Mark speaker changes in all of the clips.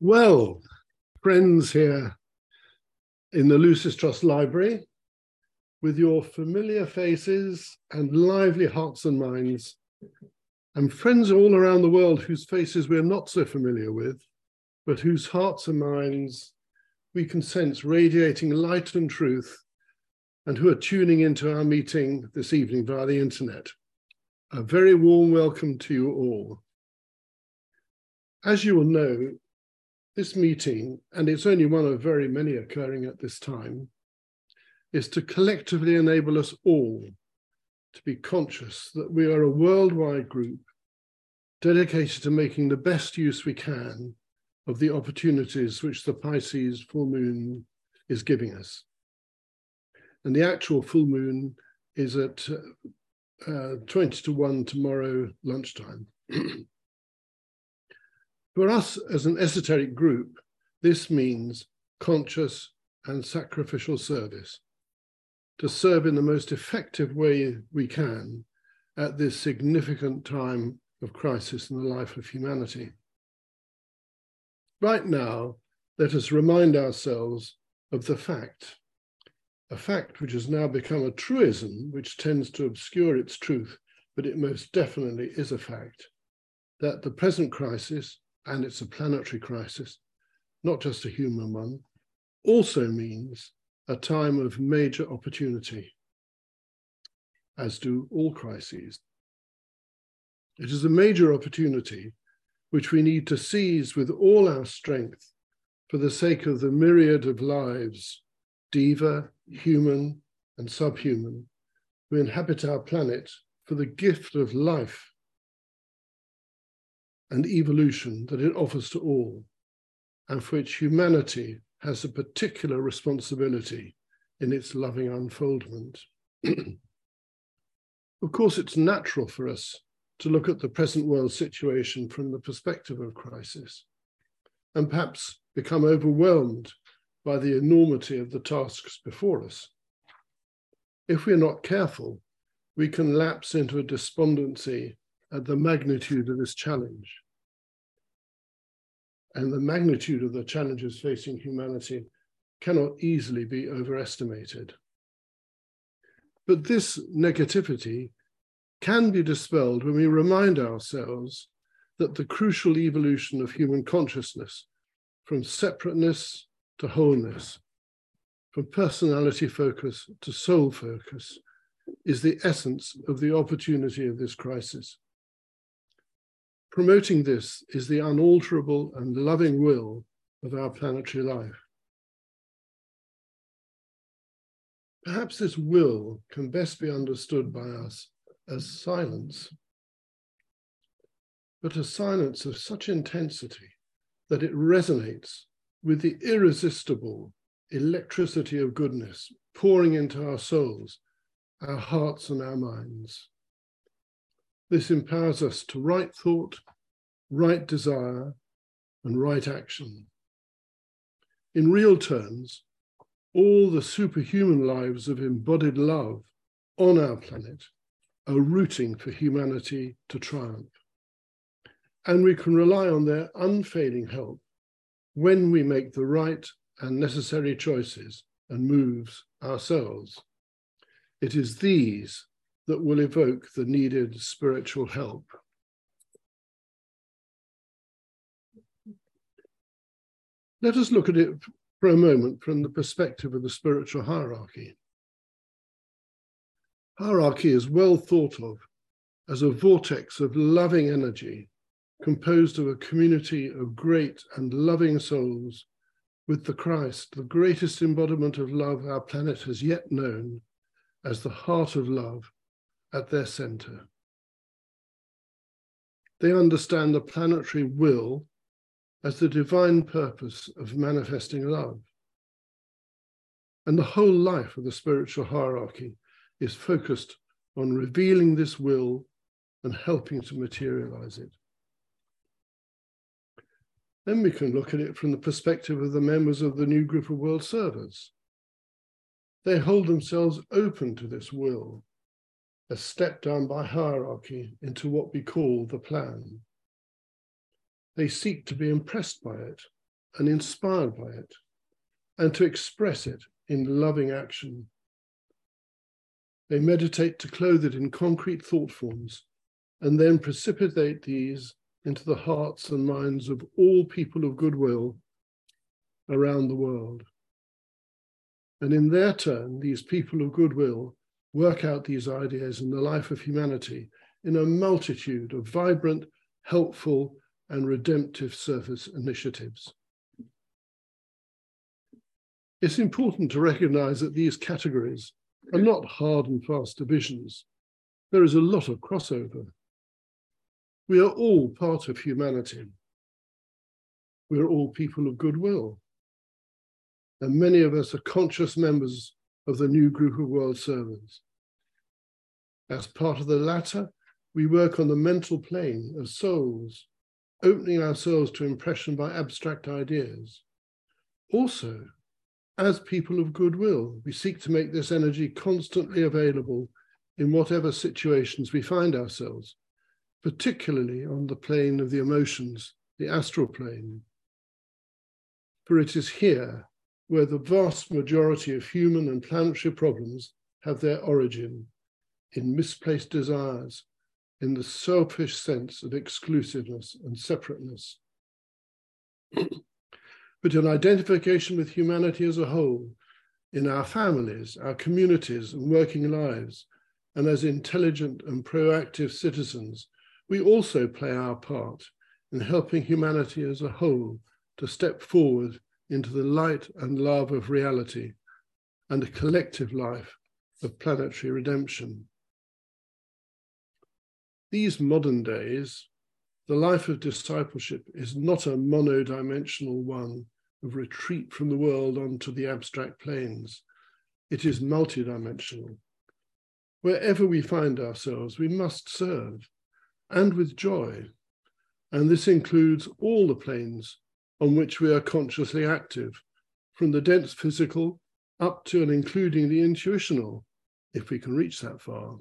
Speaker 1: Well, friends here in the Lucis Trust Library, with your familiar faces and lively hearts and minds, and friends all around the world whose faces we're not so familiar with, but whose hearts and minds we can sense radiating light and truth, and who are tuning into our meeting this evening via the internet. A very warm welcome to you all. As you will know, this meeting, and it's only one of very many occurring at this time, is to collectively enable us all to be conscious that we are a worldwide group dedicated to making the best use we can of the opportunities which the Pisces full moon is giving us. And the actual full moon is at uh, 20 to 1 tomorrow lunchtime. For us as an esoteric group, this means conscious and sacrificial service to serve in the most effective way we can at this significant time of crisis in the life of humanity. Right now, let us remind ourselves of the fact, a fact which has now become a truism which tends to obscure its truth, but it most definitely is a fact, that the present crisis and it's a planetary crisis, not just a human one, also means a time of major opportunity, as do all crises. It is a major opportunity which we need to seize with all our strength for the sake of the myriad of lives, deva, human, and subhuman, who inhabit our planet for the gift of life and evolution that it offers to all, and for which humanity has a particular responsibility in its loving unfoldment. of course, it's natural for us to look at the present world situation from the perspective of crisis and perhaps become overwhelmed by the enormity of the tasks before us. If we're not careful, we can lapse into a despondency at the magnitude of this challenge. And the magnitude of the challenges facing humanity cannot easily be overestimated. But this negativity can be dispelled when we remind ourselves that the crucial evolution of human consciousness from separateness to wholeness, from personality focus to soul focus, is the essence of the opportunity of this crisis. Promoting this is the unalterable and loving will of our planetary life. Perhaps this will can best be understood by us as silence, but a silence of such intensity that it resonates with the irresistible electricity of goodness pouring into our souls, our hearts, and our minds. This empowers us to right thought, right desire, and right action. In real terms, all the superhuman lives of embodied love on our planet are rooting for humanity to triumph. And we can rely on their unfailing help when we make the right and necessary choices and moves ourselves. It is these that will evoke the needed spiritual help. Let us look at it for a moment from the perspective of the spiritual hierarchy. Hierarchy is well thought of as a vortex of loving energy composed of a community of great and loving souls with the Christ, the greatest embodiment of love our planet has yet known, as the heart of love at their center. They understand the planetary will as the divine purpose of manifesting love. And the whole life of the spiritual hierarchy is focused on revealing this will and helping to materialize it. Then we can look at it from the perspective of the members of the new group of world servers. They hold themselves open to this will a step down by hierarchy into what we call the plan. They seek to be impressed by it and inspired by it, and to express it in loving action. They meditate to clothe it in concrete thought forms and then precipitate these into the hearts and minds of all people of goodwill around the world. And in their turn, these people of goodwill work out these ideas in the life of humanity in a multitude of vibrant, helpful, and redemptive service initiatives. It's important to recognize that these categories are not hard and fast divisions. There is a lot of crossover. We are all part of humanity. We are all people of goodwill. And many of us are conscious members of the new group of world servants. As part of the latter, we work on the mental plane of souls, opening ourselves to impression by abstract ideas. Also, as people of goodwill, we seek to make this energy constantly available in whatever situations we find ourselves, particularly on the plane of the emotions, the astral plane. For it is here where the vast majority of human and planetary problems have their origin in misplaced desires, in the selfish sense of exclusiveness and separateness. but in identification with humanity as a whole, in our families, our communities, and working lives, and as intelligent and proactive citizens, we also play our part in helping humanity as a whole to step forward into the light and love of reality and a collective life of planetary redemption. These modern days, the life of discipleship is not a monodimensional one of retreat from the world onto the abstract planes. It is multidimensional. Wherever we find ourselves, we must serve, and with joy. And this includes all the planes on which we are consciously active, from the dense physical up to and including the intuitional, if we can reach that far.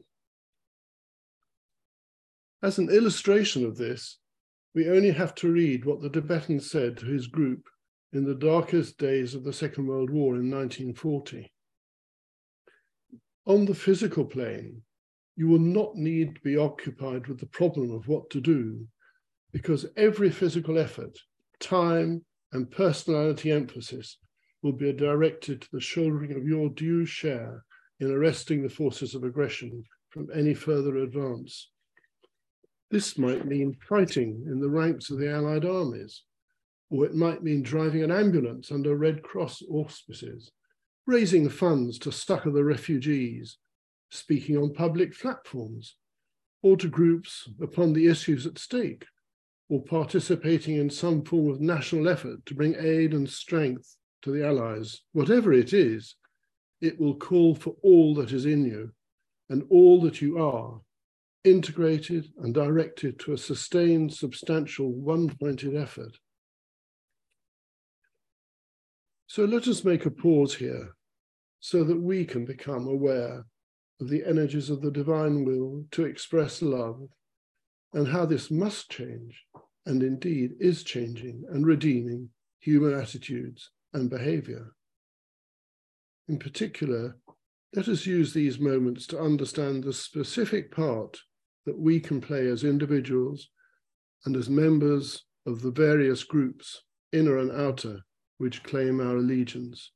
Speaker 1: As an illustration of this, we only have to read what the Tibetan said to his group in the darkest days of the Second World War in 1940. On the physical plane, you will not need to be occupied with the problem of what to do, because every physical effort, time, and personality emphasis will be directed to the shouldering of your due share in arresting the forces of aggression from any further advance. This might mean fighting in the ranks of the Allied armies, or it might mean driving an ambulance under Red Cross auspices, raising funds to succor the refugees, speaking on public platforms, or to groups upon the issues at stake, or participating in some form of national effort to bring aid and strength to the Allies. Whatever it is, it will call for all that is in you and all that you are integrated and directed to a sustained, substantial, one-pointed effort. So let us make a pause here so that we can become aware of the energies of the divine will to express love and how this must change and indeed is changing and redeeming human attitudes and behavior. In particular, let us use these moments to understand the specific part that we can play as individuals and as members of the various groups, inner and outer, which claim our allegiance.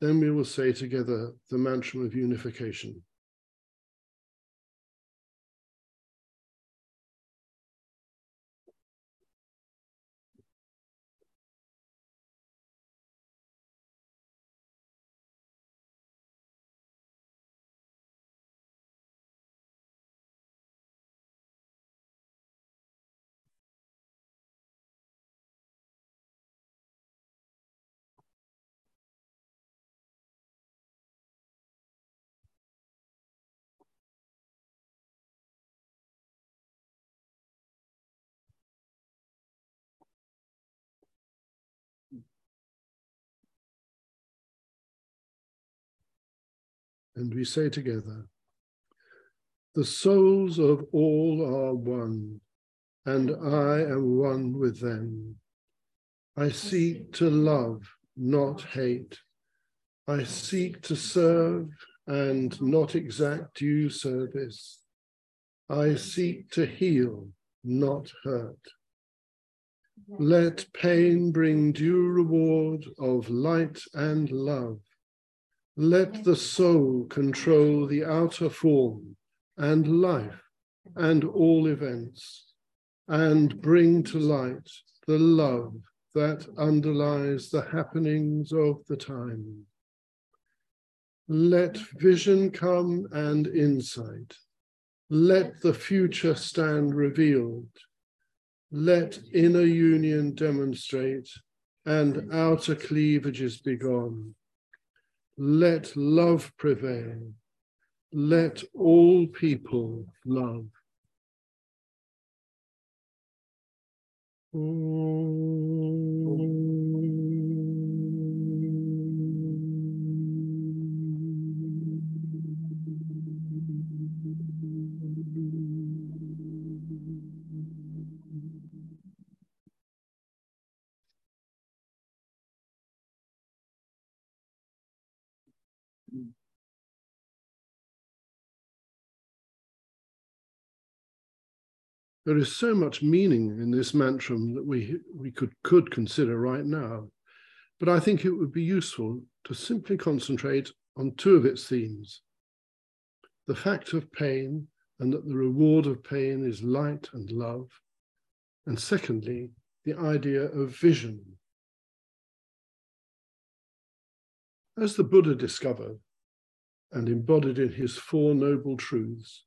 Speaker 1: Then we will say together the mantra of unification. And we say together, The souls of all are one, and I am one with them. I seek to love, not hate. I seek to serve and not exact due service. I seek to heal, not hurt. Let pain bring due reward of light and love. Let the soul control the outer form and life and all events, and bring to light the love that underlies the happenings of the time. Let vision come and insight. Let the future stand revealed. Let inner union demonstrate and outer cleavages be gone. Let love prevail. Let all people love. There is so much meaning in this mantram that we, we could, could consider right now. But I think it would be useful to simply concentrate on two of its themes the fact of pain and that the reward of pain is light and love. And secondly, the idea of vision. As the Buddha discovered and embodied in his Four Noble Truths,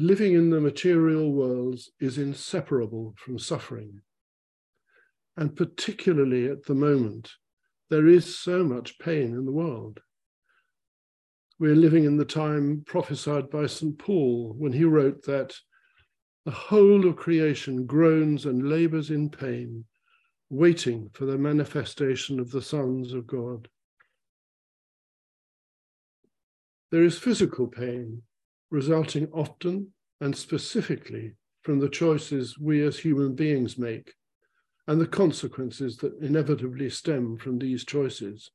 Speaker 1: living in the material worlds is inseparable from suffering. And particularly at the moment, there is so much pain in the world. We're living in the time prophesied by St. Paul when he wrote that the whole of creation groans and labors in pain, waiting for the manifestation of the sons of God. There is physical pain resulting often and specifically from the choices we as human beings make and the consequences that inevitably stem from these choices.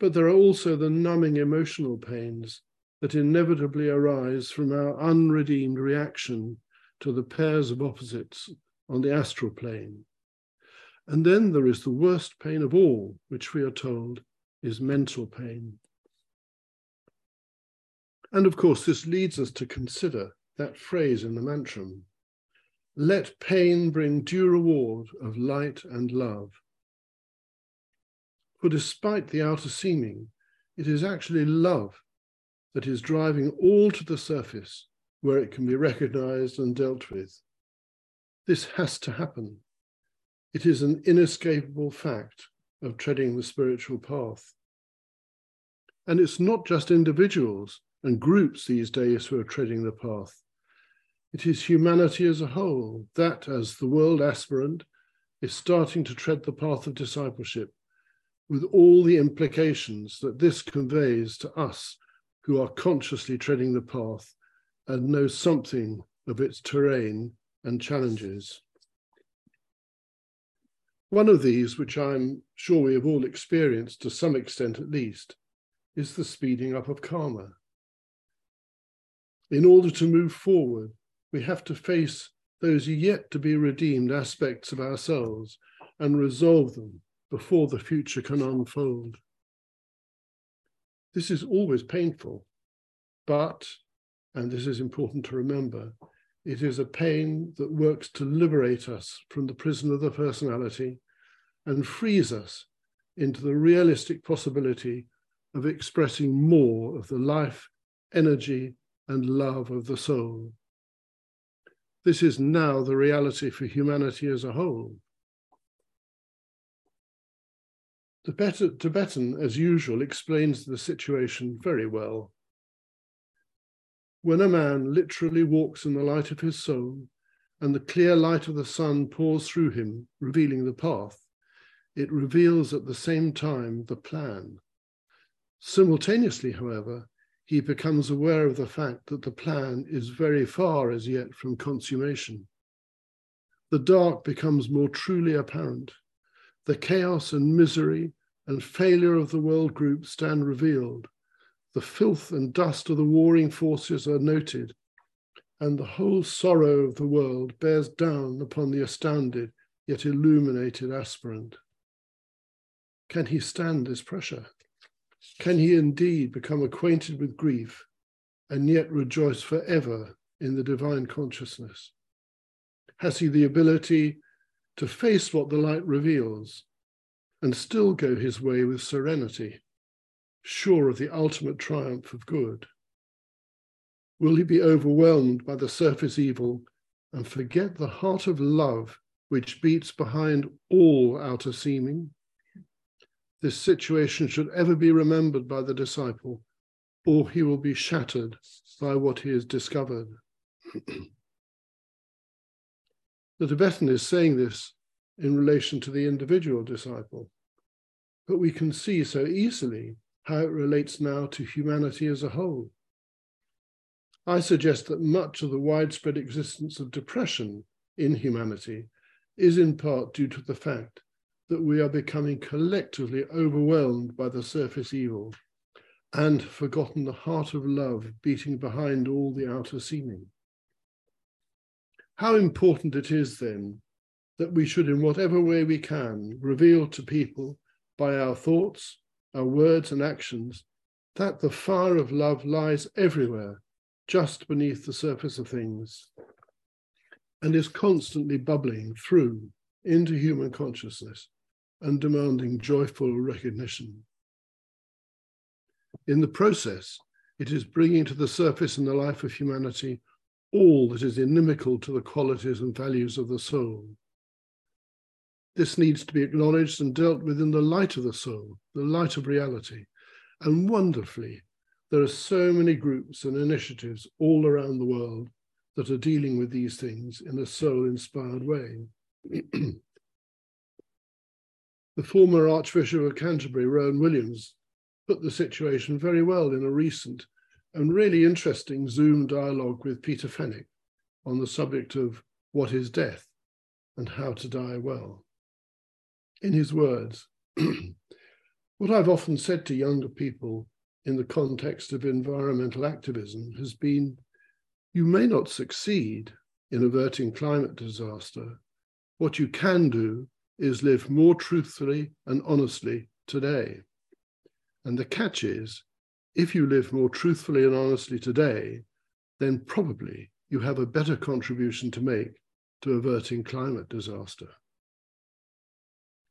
Speaker 1: But there are also the numbing emotional pains that inevitably arise from our unredeemed reaction to the pairs of opposites on the astral plane. And then there is the worst pain of all, which we are told is mental pain. And of course, this leads us to consider that phrase in the mantram let pain bring due reward of light and love. For despite the outer seeming, it is actually love that is driving all to the surface where it can be recognized and dealt with. This has to happen. It is an inescapable fact of treading the spiritual path. And it's not just individuals and groups these days who are treading the path. It is humanity as a whole that, as the world aspirant, is starting to tread the path of discipleship with all the implications that this conveys to us who are consciously treading the path and know something of its terrain and challenges. One of these, which I'm sure we have all experienced to some extent at least, is the speeding up of karma. In order to move forward, we have to face those yet to be redeemed aspects of ourselves and resolve them before the future can unfold. This is always painful, but, and this is important to remember, it is a pain that works to liberate us from the prison of the personality and frees us into the realistic possibility of expressing more of the life, energy, and love of the soul. This is now the reality for humanity as a whole. The Tibetan, as usual, explains the situation very well. When a man literally walks in the light of his soul, and the clear light of the sun pours through him, revealing the path, it reveals at the same time the plan. Simultaneously, however, he becomes aware of the fact that the plan is very far as yet from consummation. the dark becomes more truly apparent. The chaos and misery and failure of the world group stand revealed. The filth and dust of the warring forces are noted, and the whole sorrow of the world bears down upon the astounded yet illuminated aspirant. Can he stand this pressure? Can he indeed become acquainted with grief and yet rejoice forever in the divine consciousness? Has he the ability to face what the light reveals and still go his way with serenity, sure of the ultimate triumph of good? Will he be overwhelmed by the surface evil and forget the heart of love which beats behind all outer seeming? This situation should ever be remembered by the disciple, or he will be shattered by what he has discovered. the Tibetan is saying this in relation to the individual disciple, but we can see so easily how it relates now to humanity as a whole. I suggest that much of the widespread existence of depression in humanity is in part due to the fact that we are becoming collectively overwhelmed by the surface evil and forgotten the heart of love beating behind all the outer seeming. How important it is then that we should, in whatever way we can, reveal to people by our thoughts, our words, and actions that the fire of love lies everywhere, just beneath the surface of things, and is constantly bubbling through into human consciousness and demanding joyful recognition. In the process, it is bringing to the surface in the life of humanity all that is inimical to the qualities and values of the soul. This needs to be acknowledged and dealt with in the light of the soul, the light of reality. And wonderfully, there are so many groups and initiatives all around the world that are dealing with these things in a soul inspired way. the former Archbishop of Canterbury, Rowan Williams, put the situation very well in a recent and really interesting Zoom dialogue with Peter Fenwick on the subject of what is death and how to die well. In his words, what I've often said to younger people in the context of environmental activism has been you may not succeed in averting climate disaster. What you can do is live more truthfully and honestly today. And the catch is if you live more truthfully and honestly today, then probably you have a better contribution to make to averting climate disaster.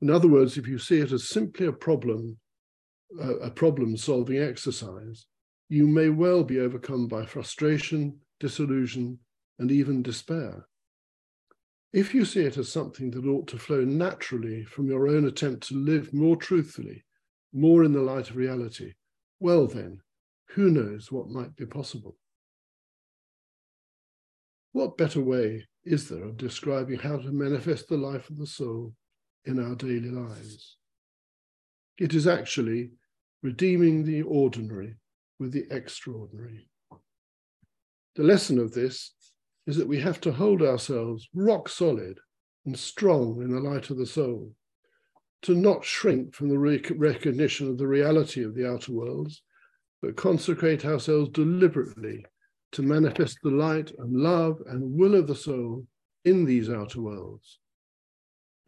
Speaker 1: In other words, if you see it as simply a problem, a problem solving exercise, you may well be overcome by frustration, disillusion, and even despair. If you see it as something that ought to flow naturally from your own attempt to live more truthfully, more in the light of reality, well, then, who knows what might be possible? What better way is there of describing how to manifest the life of the soul in our daily lives? It is actually redeeming the ordinary with the extraordinary. The lesson of this is that we have to hold ourselves rock solid and strong in the light of the soul to not shrink from the rec- recognition of the reality of the outer worlds, but consecrate ourselves deliberately to manifest the light and love and will of the soul in these outer worlds.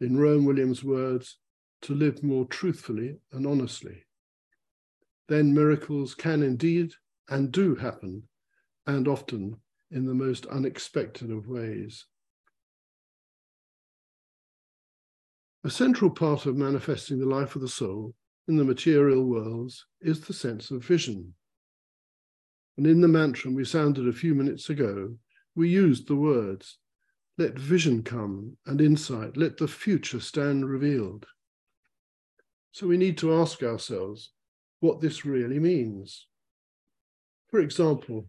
Speaker 1: In Rowan Williams' words, to live more truthfully and honestly. Then miracles can indeed and do happen, and often in the most unexpected of ways. A central part of manifesting the life of the soul in the material worlds is the sense of vision. And in the mantra we sounded a few minutes ago, we used the words, let vision come and insight, let the future stand revealed. So we need to ask ourselves what this really means. For example,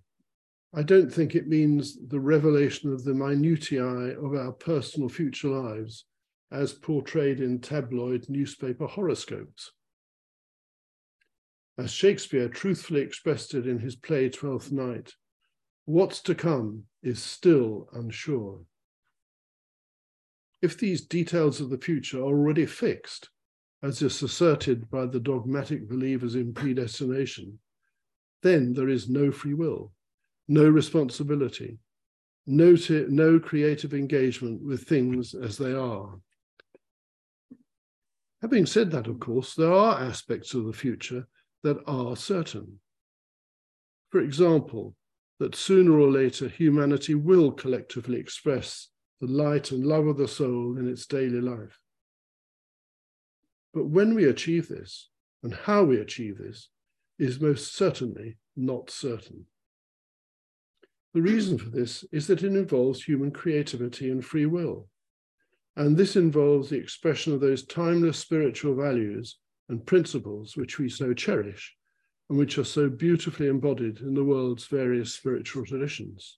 Speaker 1: I don't think it means the revelation of the minutiae of our personal future lives as portrayed in tabloid newspaper horoscopes. As Shakespeare truthfully expressed it in his play Twelfth Night, what's to come is still unsure. if these details of the future are already fixed, as is asserted by the dogmatic believers in predestination, then there is no free will, no responsibility, no, no creative engagement with things as they are. Having said that, of course, there are aspects of the future that are certain. For example, that sooner or later humanity will collectively express the light and love of the soul in its daily life. But when we achieve this, and how we achieve this, is most certainly not certain. The reason for this is that it involves human creativity and free will. And this involves the expression of those timeless spiritual values and principles which we so cherish and which are so beautifully embodied in the world's various spiritual traditions.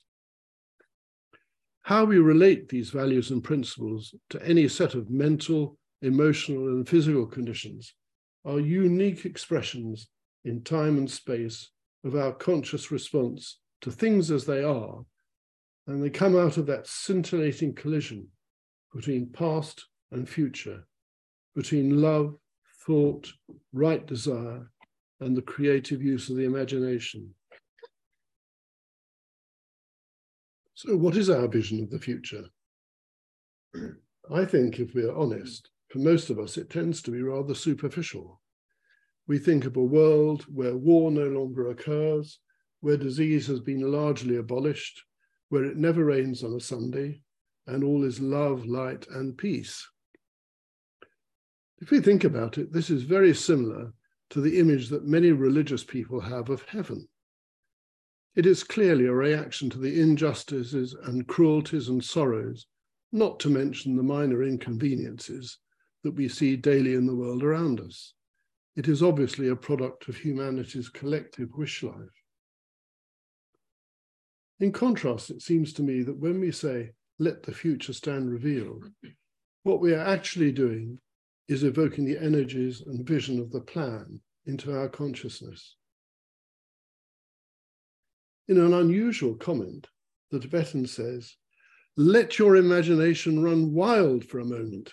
Speaker 1: How we relate these values and principles to any set of mental, emotional, and physical conditions are unique expressions in time and space of our conscious response to things as they are, and they come out of that scintillating collision between past and future, between love, thought, right desire, and the creative use of the imagination. So, what is our vision of the future? I think, if we are honest, for most of us, it tends to be rather superficial. We think of a world where war no longer occurs, where disease has been largely abolished, where it never rains on a Sunday, and all is love, light, and peace. If we think about it, this is very similar to the image that many religious people have of heaven. It is clearly a reaction to the injustices and cruelties and sorrows, not to mention the minor inconveniences that we see daily in the world around us. It is obviously a product of humanity's collective wish life. In contrast, it seems to me that when we say, let the future stand revealed, what we are actually doing is evoking the energies and vision of the plan into our consciousness. In an unusual comment, the Tibetan says, let your imagination run wild for a moment,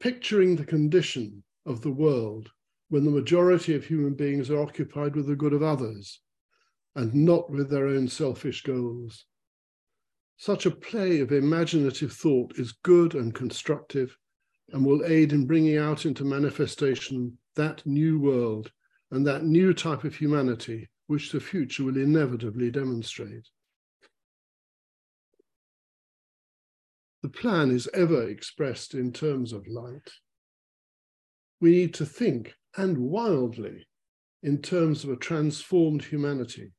Speaker 1: picturing the condition of the world when the majority of human beings are occupied with the good of others and not with their own selfish goals. Such a play of imaginative thought is good and constructive and will aid in bringing out into manifestation that new world and that new type of humanity which the future will inevitably demonstrate. The plan is ever expressed in terms of light. We need to think, and wildly, in terms of a transformed humanity,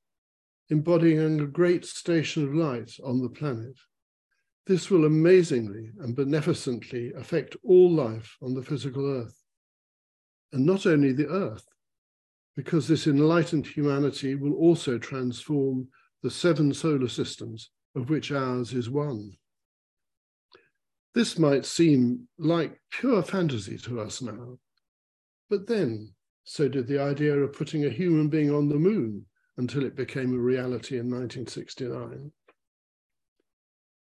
Speaker 1: embodying a great station of light on the planet. This will amazingly and beneficently affect all life on the physical earth. And not only the earth, because this enlightened humanity will also transform the seven solar systems of which ours is one. This might seem like pure fantasy to us now, but then so did the idea of putting a human being on the moon until it became a reality in 1969.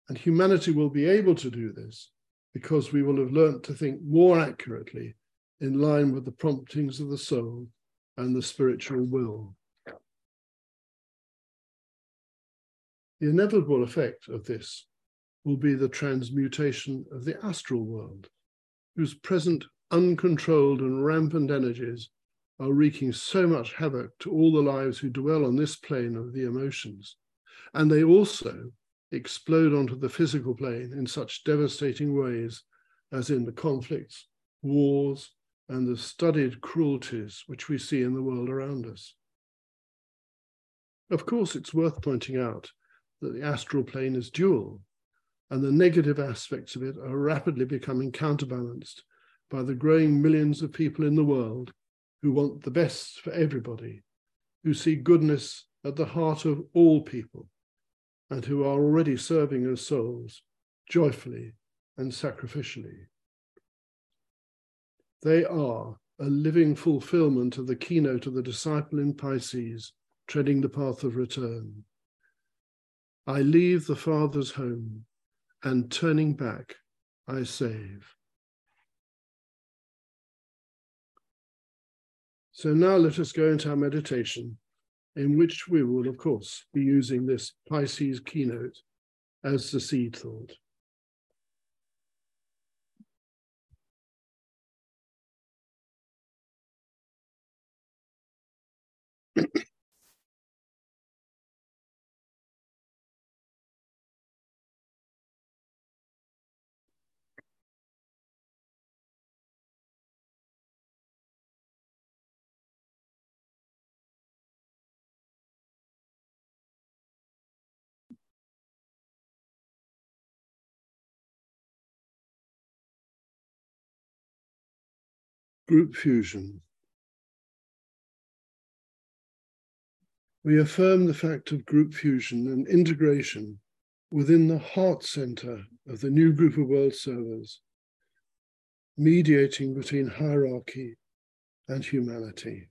Speaker 1: And humanity will be able to do this because we will have learnt to think more accurately in line with the promptings of the soul and the spiritual will. The inevitable effect of this will be the transmutation of the astral world, whose present uncontrolled and rampant energies are wreaking so much havoc to all the lives who dwell on this plane of the emotions. And they also explode onto the physical plane in such devastating ways as in the conflicts, wars, and the studied cruelties which we see in the world around us. Of course, it's worth pointing out that the astral plane is dual, and the negative aspects of it are rapidly becoming counterbalanced by the growing millions of people in the world who want the best for everybody, who see goodness at the heart of all people, and who are already serving as souls joyfully and sacrificially. They are a living fulfillment of the keynote of the disciple in Pisces, treading the path of return. I leave the Father's home, and turning back, I save. So now let us go into our meditation, in which we will, of course, be using this Pisces keynote as the seed thought. Group fusion. We affirm the fact of group fusion and integration within the heart center of the new group of world servers, mediating between hierarchy and humanity.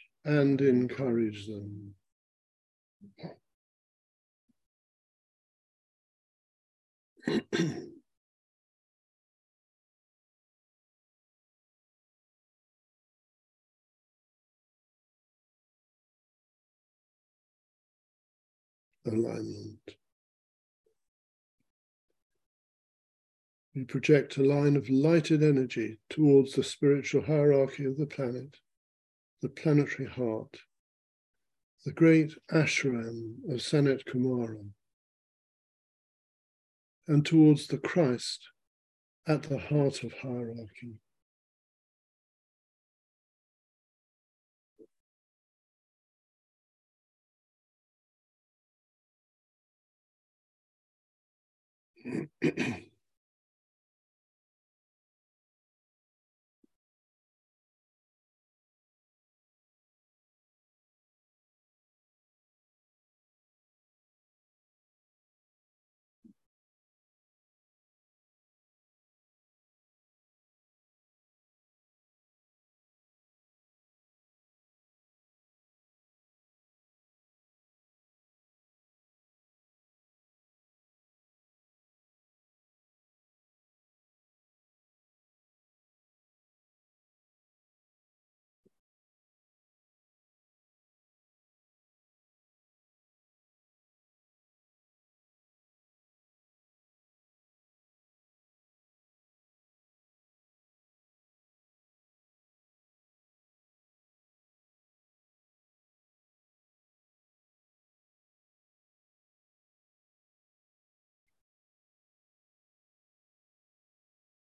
Speaker 1: and encourage them. Alignment. We project a line of lighted energy towards the spiritual hierarchy of the planet the planetary heart, the great ashram of Sanat Kumara, and towards the Christ at the heart of hierarchy.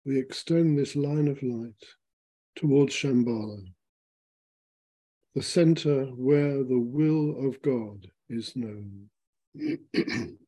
Speaker 1: we extend this line of light towards Shambhala, the center where the will of God is known.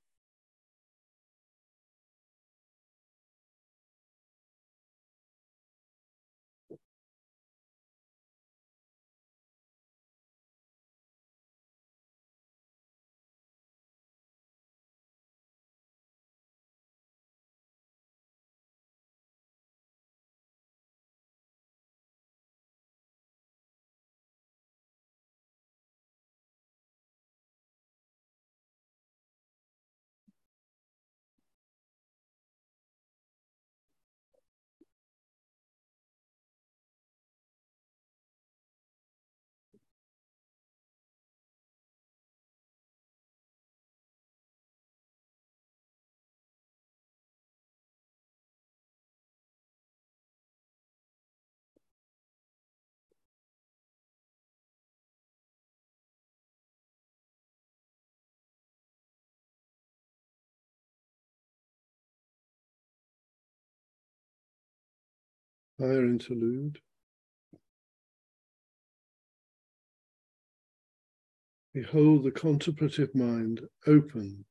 Speaker 1: Higher interlude. Behold the contemplative mind open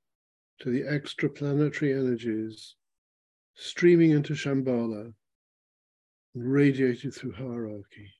Speaker 1: to the extraplanetary energies streaming into Shambhala and radiated through hierarchy.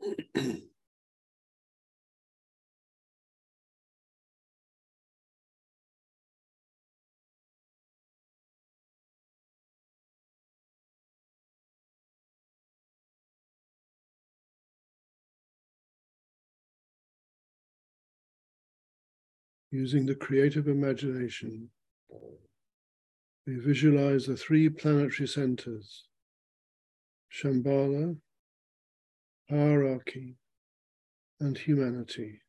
Speaker 1: Using the creative imagination, we visualize the three planetary centers Shambhala, hierarchy, and humanity,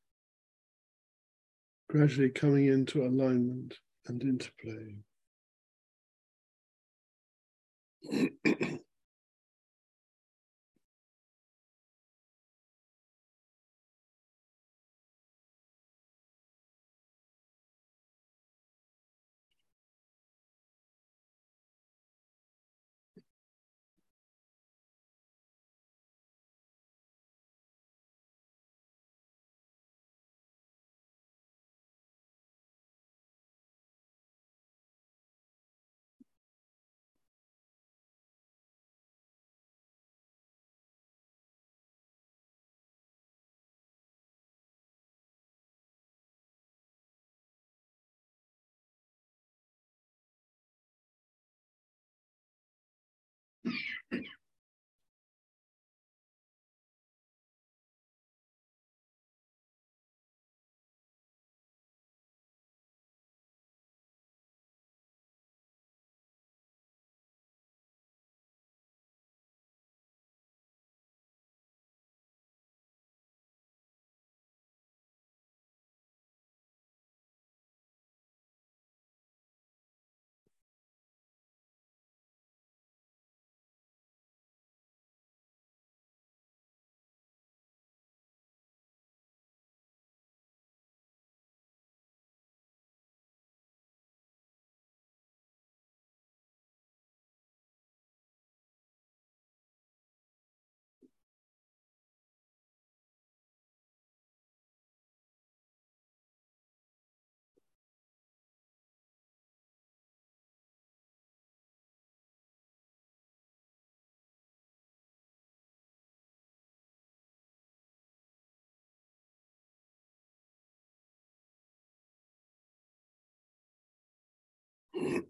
Speaker 1: gradually coming into alignment and interplay.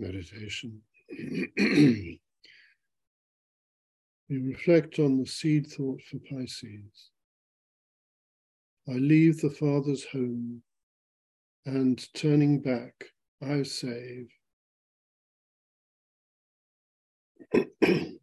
Speaker 1: meditation. we reflect on the seed thought for Pisces. I leave the Father's home, and turning back, I save.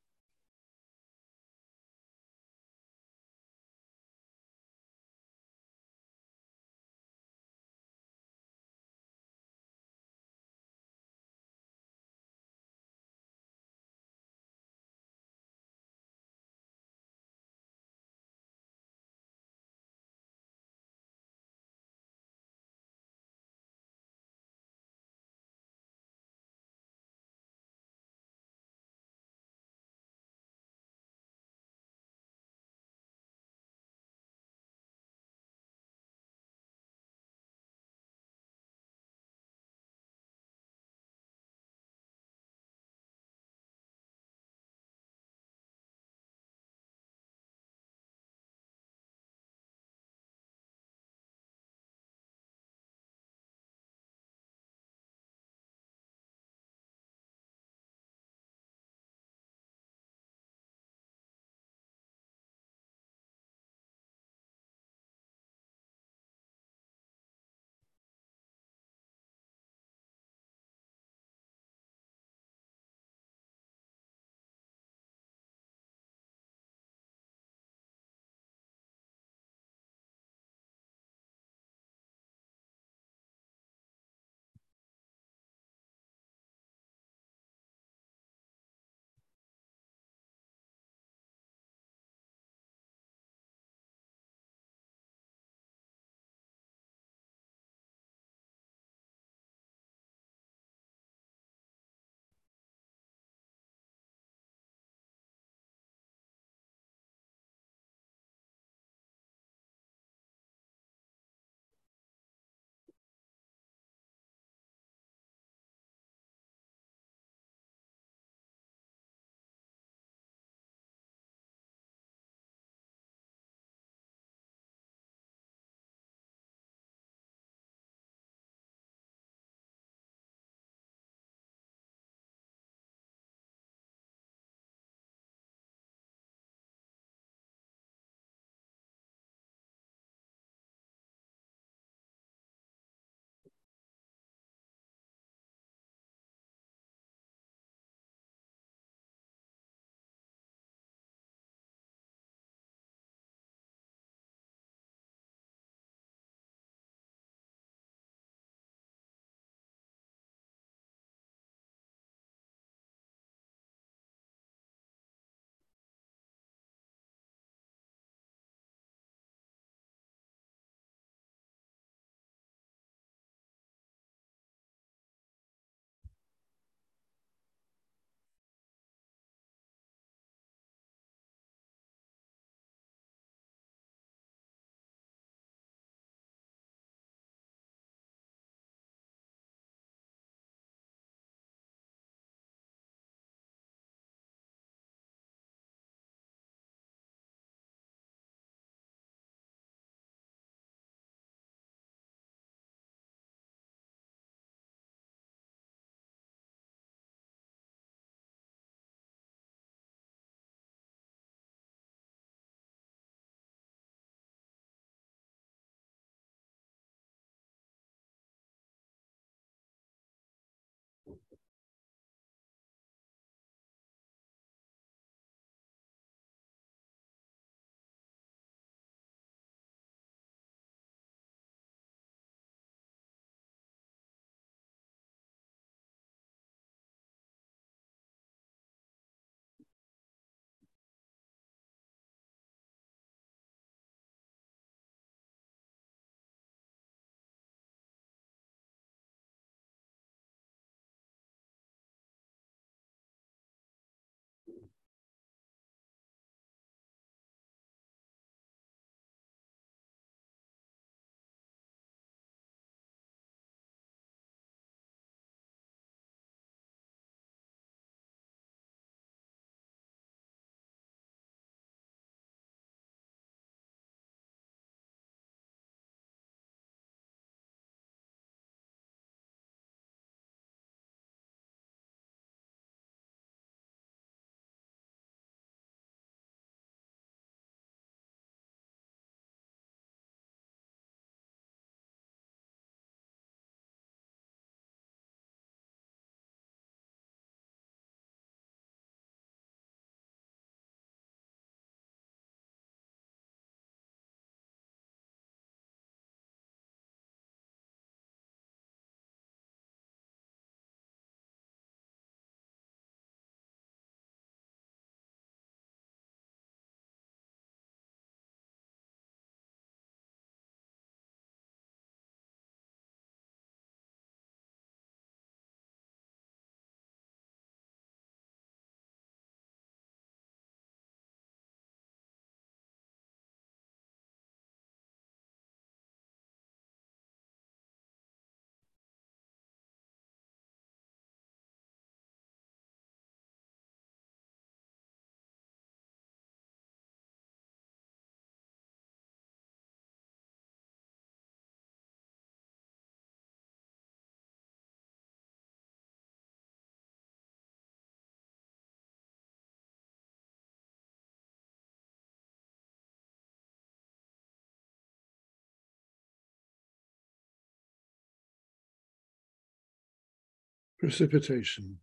Speaker 1: precipitation.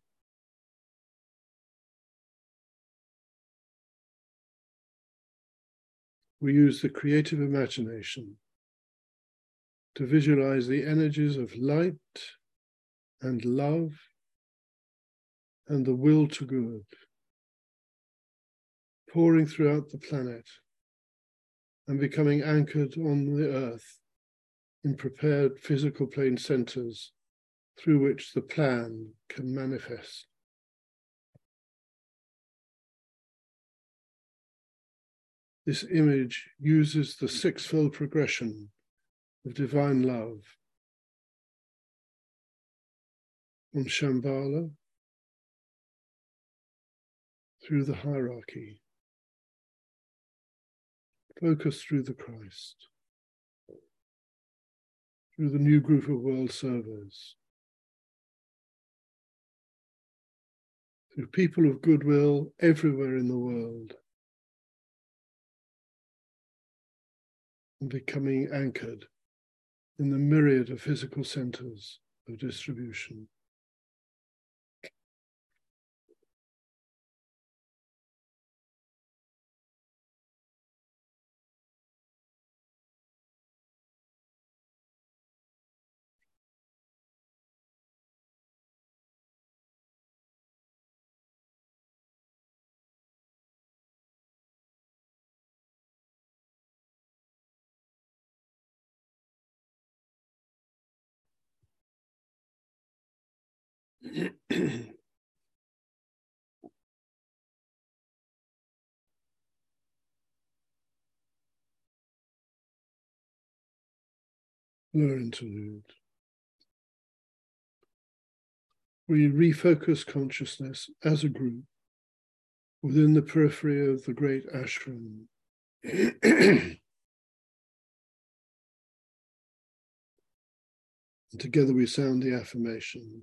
Speaker 1: We use the creative imagination to visualize the energies of light and love and the will to good pouring throughout the planet and becoming anchored on the earth in prepared physical plane centers through which the plan can manifest. This image uses the sixfold progression of divine love from Shambhala through the hierarchy, focus through the Christ, through the new group of world servers, through people of goodwill everywhere in the world, and becoming anchored in the myriad of physical centers of distribution. Lower interlude. We refocus consciousness as a group within the periphery of the great ashram. and together we sound the affirmation.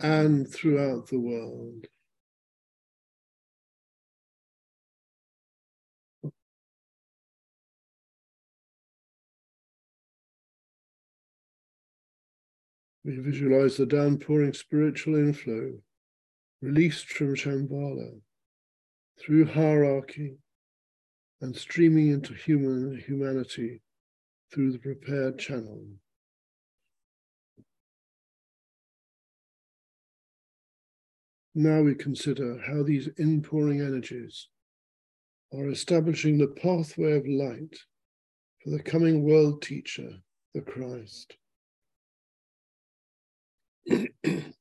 Speaker 1: and throughout the world. We visualize the downpouring spiritual inflow released from Shambhala through hierarchy and streaming into human humanity through the prepared channel. Now we consider how these inpouring energies are establishing the pathway of light for the coming world teacher, the Christ.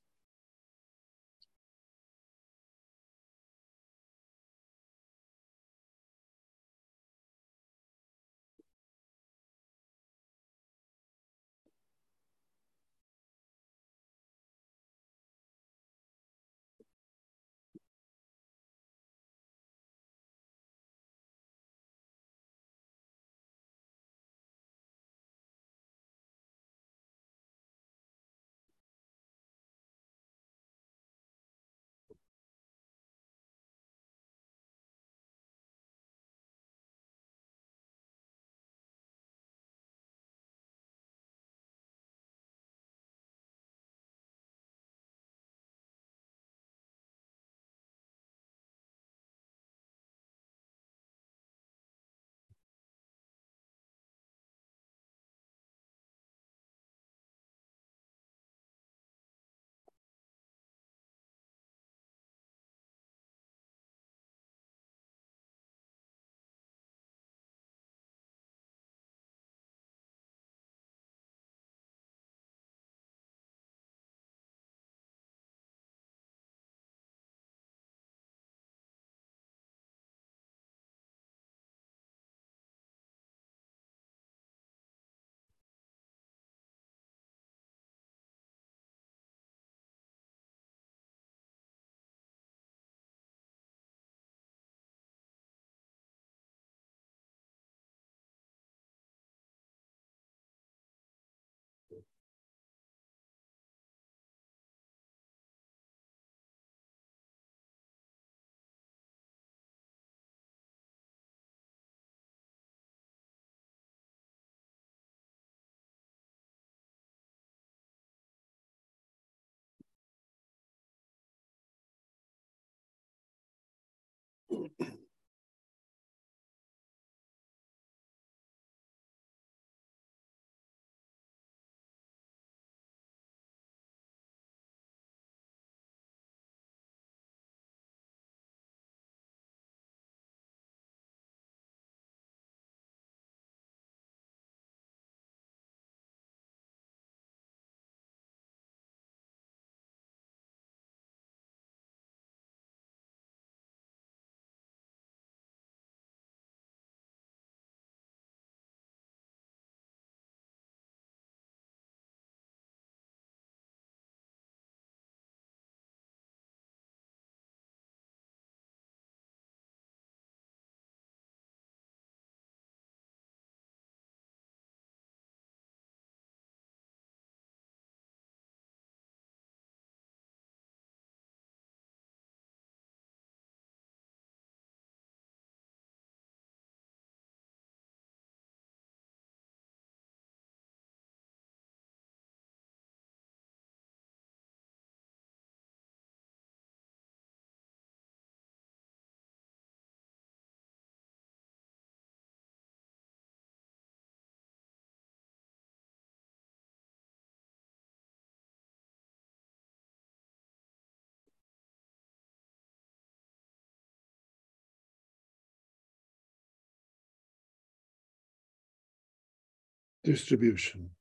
Speaker 1: distribution.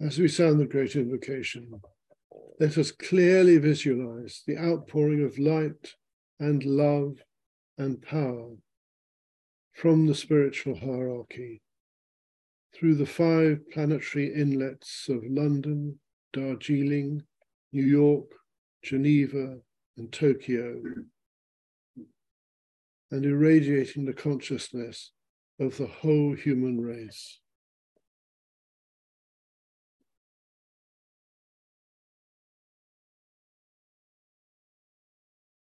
Speaker 1: As we sound the great invocation, let us clearly visualize the outpouring of light and love and power from the spiritual hierarchy through the five planetary inlets of London, Darjeeling, New York, Geneva, and Tokyo, and irradiating the consciousness of the whole human race.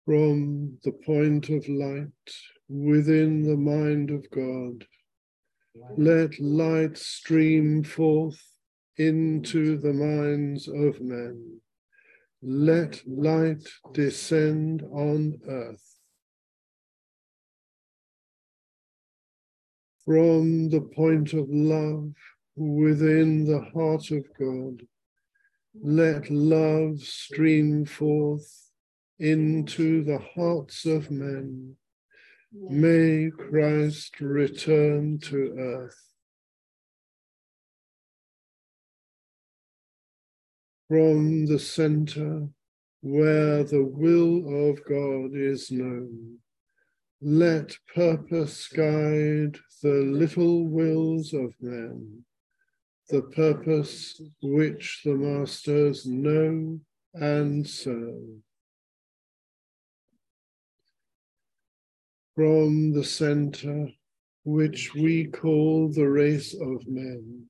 Speaker 1: From the point of light within the mind of God, let light stream forth into the minds of men. Let light descend on earth. From the point of love within the heart of God, let love stream forth into the hearts of men. May Christ return to earth. From the center where the will of God is known, let purpose guide the little wills of men, the purpose which the masters know and serve. from the center, which we call the race of men.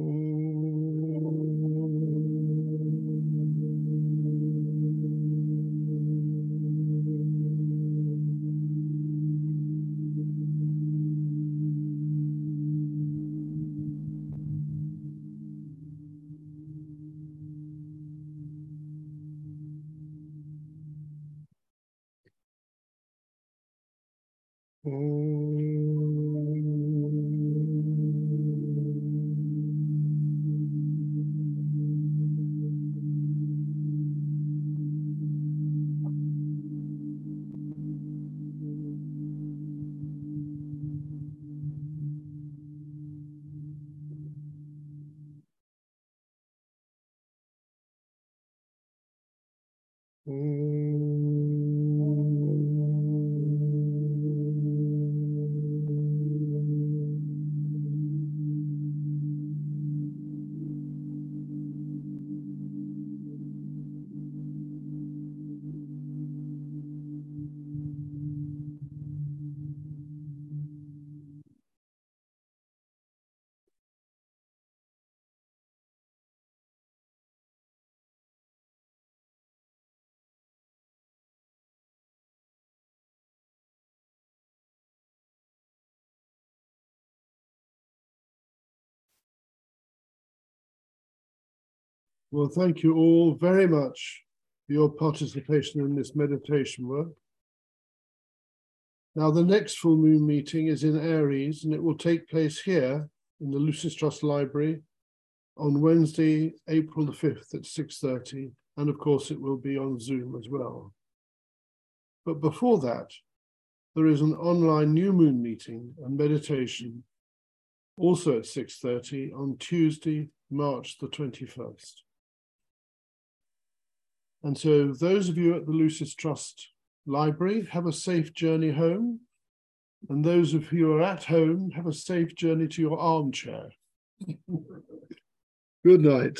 Speaker 1: Mm-hmm. Well, thank you all very much for your participation in this meditation work. Now, the next full moon meeting is in Aries, and it will take place here in the Lucis Trust Library on Wednesday, April the 5th at 6.30. And of course, it will be on Zoom as well. But before that, there is an online new moon meeting and meditation also at 6.30 on Tuesday, March the 21st. And so, those of you at the Lucis Trust Library, have a safe journey home. And those of you who are at home, have a safe journey to your armchair. Good night.